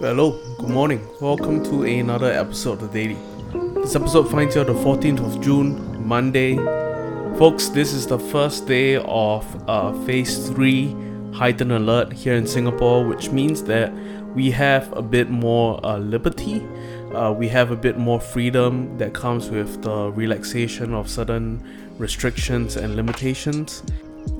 Hello, good morning. Welcome to another episode of the Daily. This episode finds you on the 14th of June, Monday. Folks, this is the first day of uh, Phase 3 heightened alert here in Singapore, which means that we have a bit more uh, liberty. Uh, we have a bit more freedom that comes with the relaxation of certain restrictions and limitations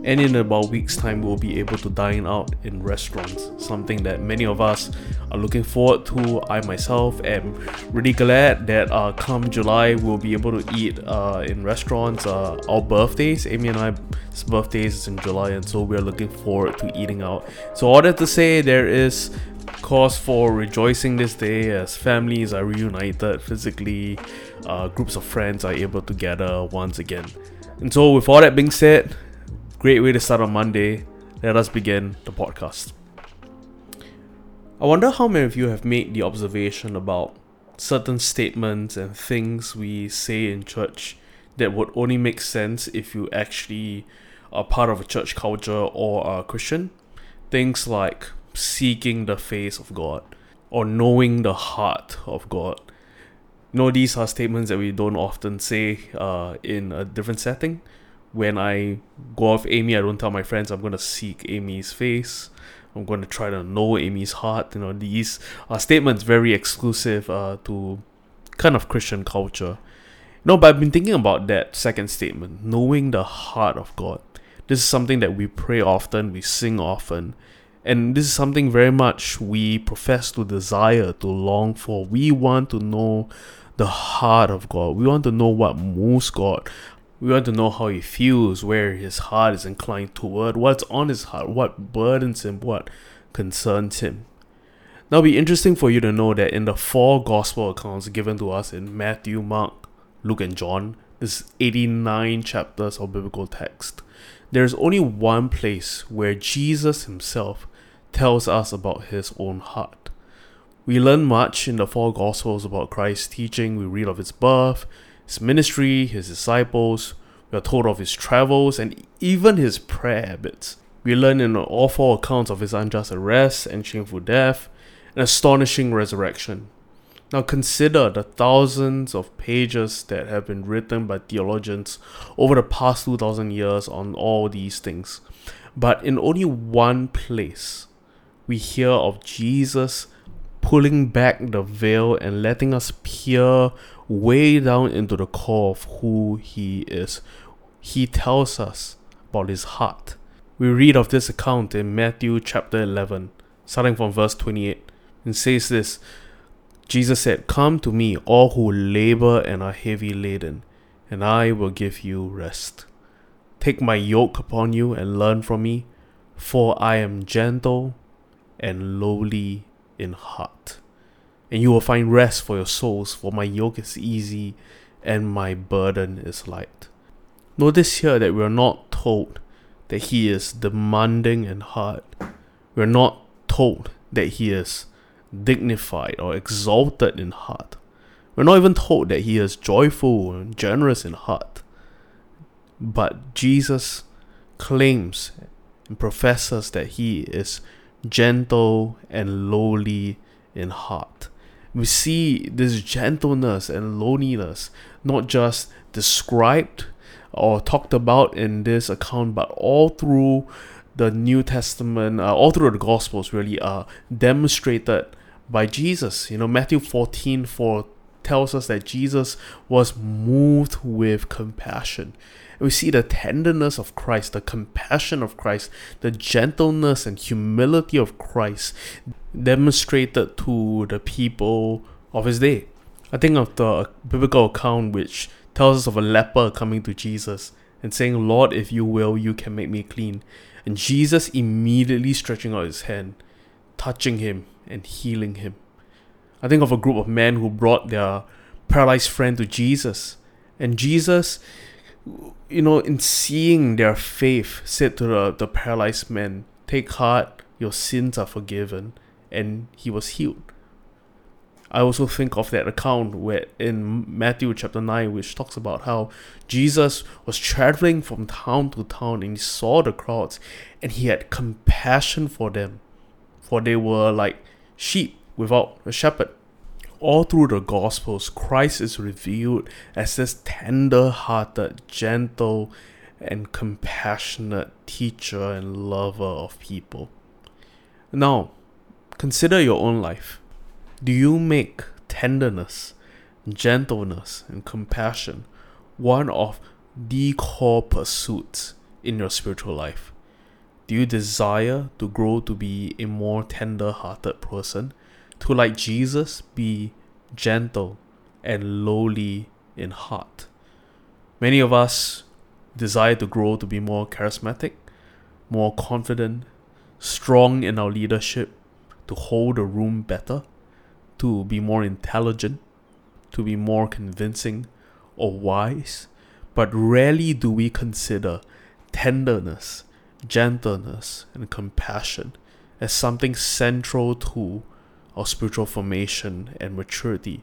and in about week's time we'll be able to dine out in restaurants. Something that many of us are looking forward to i myself am really glad that uh, come july we'll be able to eat uh, in restaurants. Uh, our birthdays amy and i's birthdays is in july and so we're looking forward to eating out. So all that to say there is cause for rejoicing this day as families are reunited physically uh, groups of friends are able to gather once again. And so with all that being said Great way to start on Monday. Let us begin the podcast. I wonder how many of you have made the observation about certain statements and things we say in church that would only make sense if you actually are part of a church culture or are a Christian. Things like seeking the face of God or knowing the heart of God. You know, these are statements that we don't often say uh, in a different setting when I go off Amy, I don't tell my friends I'm gonna seek Amy's face. I'm to try to know Amy's heart. You know, these are statements very exclusive uh, to kind of Christian culture. No, but I've been thinking about that second statement, knowing the heart of God. This is something that we pray often, we sing often, and this is something very much we profess to desire, to long for. We want to know the heart of God. We want to know what moves God, we want to know how he feels, where his heart is inclined toward, what's on his heart, what burdens him, what concerns him. Now, it'll be interesting for you to know that in the four gospel accounts given to us in Matthew, Mark, Luke, and John, this 89 chapters of biblical text, there's only one place where Jesus himself tells us about his own heart. We learn much in the four gospels about Christ's teaching. We read of his birth, his ministry, his disciples. We are told of his travels and even his prayer habits. We learn in all four accounts of his unjust arrest and shameful death and astonishing resurrection. Now consider the thousands of pages that have been written by theologians over the past 2000 years on all these things. But in only one place, we hear of Jesus pulling back the veil and letting us peer way down into the core of who he is. He tells us about his heart. We read of this account in Matthew chapter 11, starting from verse 28, and says this Jesus said, Come to me, all who labor and are heavy laden, and I will give you rest. Take my yoke upon you and learn from me, for I am gentle and lowly in heart and you will find rest for your souls, for my yoke is easy and my burden is light. Notice here that we are not told that he is demanding and hard. We are not told that he is dignified or exalted in heart. We're not even told that he is joyful and generous in heart. But Jesus claims and professes that he is gentle and lowly in heart we see this gentleness and lowliness not just described or talked about in this account, but all through the New Testament, uh, all through the Gospels, really are demonstrated by Jesus. You know, Matthew 14 4 tells us that Jesus was moved with compassion. We see the tenderness of Christ, the compassion of Christ, the gentleness and humility of Christ demonstrated to the people of his day. I think of the uh, biblical account which tells us of a leper coming to Jesus and saying, Lord, if you will, you can make me clean. And Jesus immediately stretching out his hand, touching him and healing him. I think of a group of men who brought their paralyzed friend to Jesus. And Jesus, you know, in seeing their faith, said to the, the paralyzed man, Take heart, your sins are forgiven and he was healed. I also think of that account where in Matthew chapter 9, which talks about how Jesus was traveling from town to town and he saw the crowds and he had compassion for them, for they were like sheep without a shepherd. All through the Gospels, Christ is revealed as this tender hearted, gentle, and compassionate teacher and lover of people. Now, consider your own life. Do you make tenderness, gentleness, and compassion one of the core pursuits in your spiritual life? Do you desire to grow to be a more tender hearted person? To, like Jesus, be gentle and lowly in heart? Many of us desire to grow to be more charismatic, more confident, strong in our leadership, to hold a room better, to be more intelligent, to be more convincing or wise, but rarely do we consider tenderness, gentleness, and compassion as something central to our spiritual formation and maturity.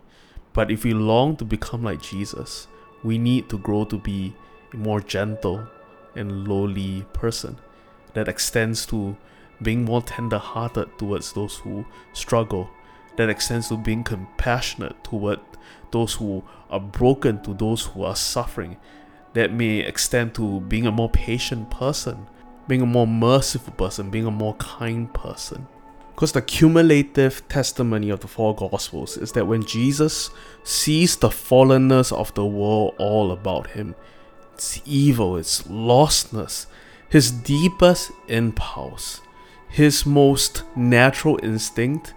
But if we long to become like Jesus, we need to grow to be a more gentle and lowly person that extends to being more tender hearted towards those who struggle, that extends to being compassionate toward those who are broken, to those who are suffering, that may extend to being a more patient person, being a more merciful person, being a more kind person. Because the cumulative testimony of the four Gospels is that when Jesus sees the fallenness of the world all about him, its evil, its lostness, his deepest impulse, his most natural instinct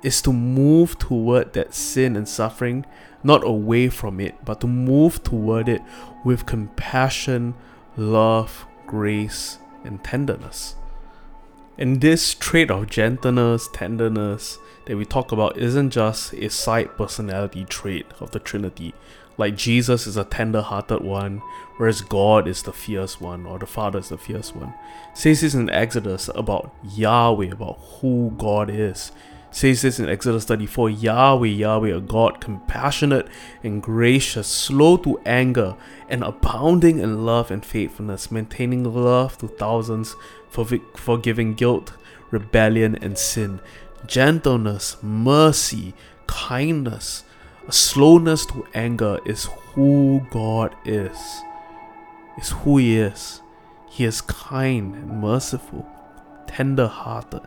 is to move toward that sin and suffering, not away from it, but to move toward it with compassion, love, grace, and tenderness. And this trait of gentleness, tenderness that we talk about isn't just a side personality trait of the Trinity. Like Jesus is a tender hearted one, whereas God is the fierce one, or the Father is the fierce one. says this in Exodus about Yahweh, about who God is. says this in Exodus 34 Yahweh, Yahweh, a God compassionate and gracious, slow to anger, and abounding in love and faithfulness, maintaining love to thousands, forgiving guilt, rebellion, and sin, gentleness, mercy, kindness, slowness to anger is who God is. Is who He is. He is kind and merciful, tender hearted.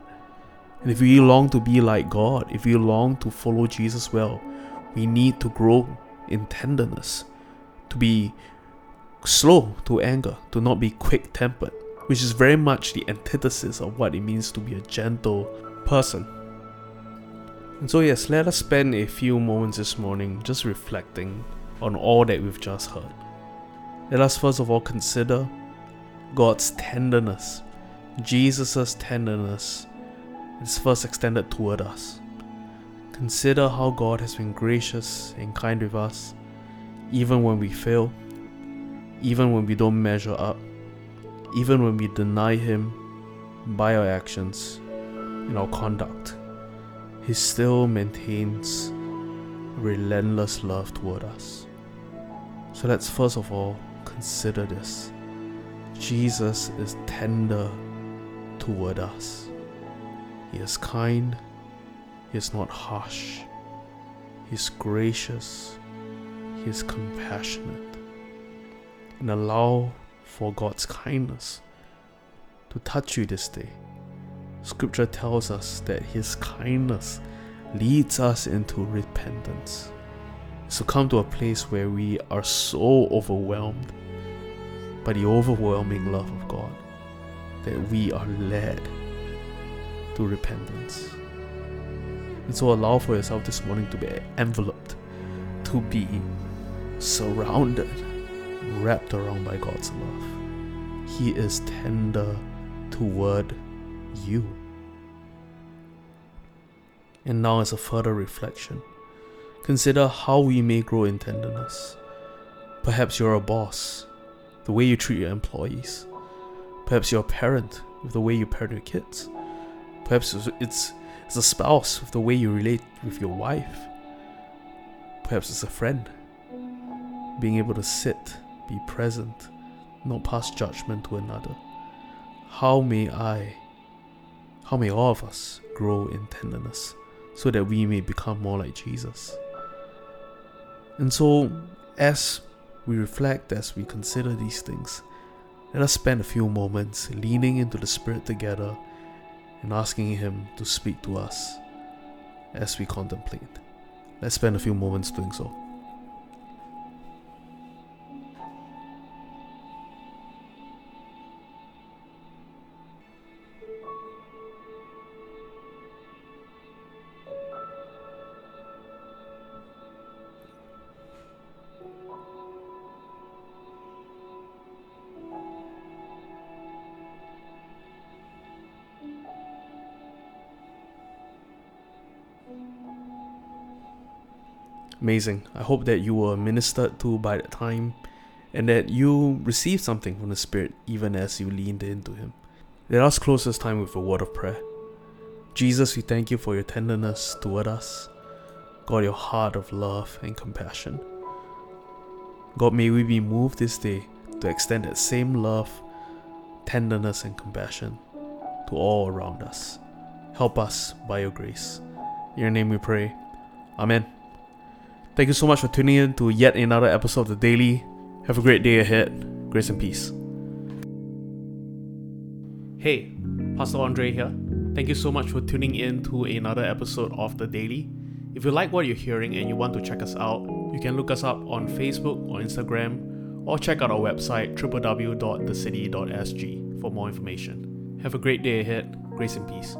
And if we long to be like God, if we long to follow Jesus well, we need to grow in tenderness, to be slow to anger, to not be quick tempered, which is very much the antithesis of what it means to be a gentle person. And so, yes, let us spend a few moments this morning just reflecting on all that we've just heard. Let us first of all consider God's tenderness, Jesus' tenderness is first extended toward us. Consider how God has been gracious and kind with us, even when we fail, even when we don't measure up, even when we deny Him by our actions and our conduct. He still maintains relentless love toward us. So let's first of all consider this Jesus is tender toward us. He is kind, He is not harsh, He is gracious, He is compassionate. And allow for God's kindness to touch you this day. Scripture tells us that His kindness leads us into repentance. So come to a place where we are so overwhelmed by the overwhelming love of God that we are led to repentance. And so allow for yourself this morning to be enveloped, to be surrounded, wrapped around by God's love. He is tender toward you. And now, as a further reflection, consider how we may grow in tenderness. Perhaps you're a boss, the way you treat your employees. Perhaps you're a parent, with the way you parent your kids. Perhaps it's, it's a spouse, with the way you relate with your wife. Perhaps it's a friend, being able to sit, be present, not pass judgment to another. How may I how may all of us grow in tenderness so that we may become more like Jesus. And so, as we reflect, as we consider these things, let us spend a few moments leaning into the Spirit together and asking Him to speak to us as we contemplate. Let's spend a few moments doing so. Amazing. I hope that you were ministered to by that time and that you received something from the Spirit even as you leaned into Him. Let us close this time with a word of prayer. Jesus, we thank you for your tenderness toward us. God, your heart of love and compassion. God, may we be moved this day to extend that same love, tenderness, and compassion to all around us. Help us by your grace. In your name we pray. Amen. Thank you so much for tuning in to yet another episode of The Daily. Have a great day ahead. Grace and peace. Hey, Pastor Andre here. Thank you so much for tuning in to another episode of The Daily. If you like what you're hearing and you want to check us out, you can look us up on Facebook or Instagram or check out our website www.thecity.sg for more information. Have a great day ahead. Grace and peace.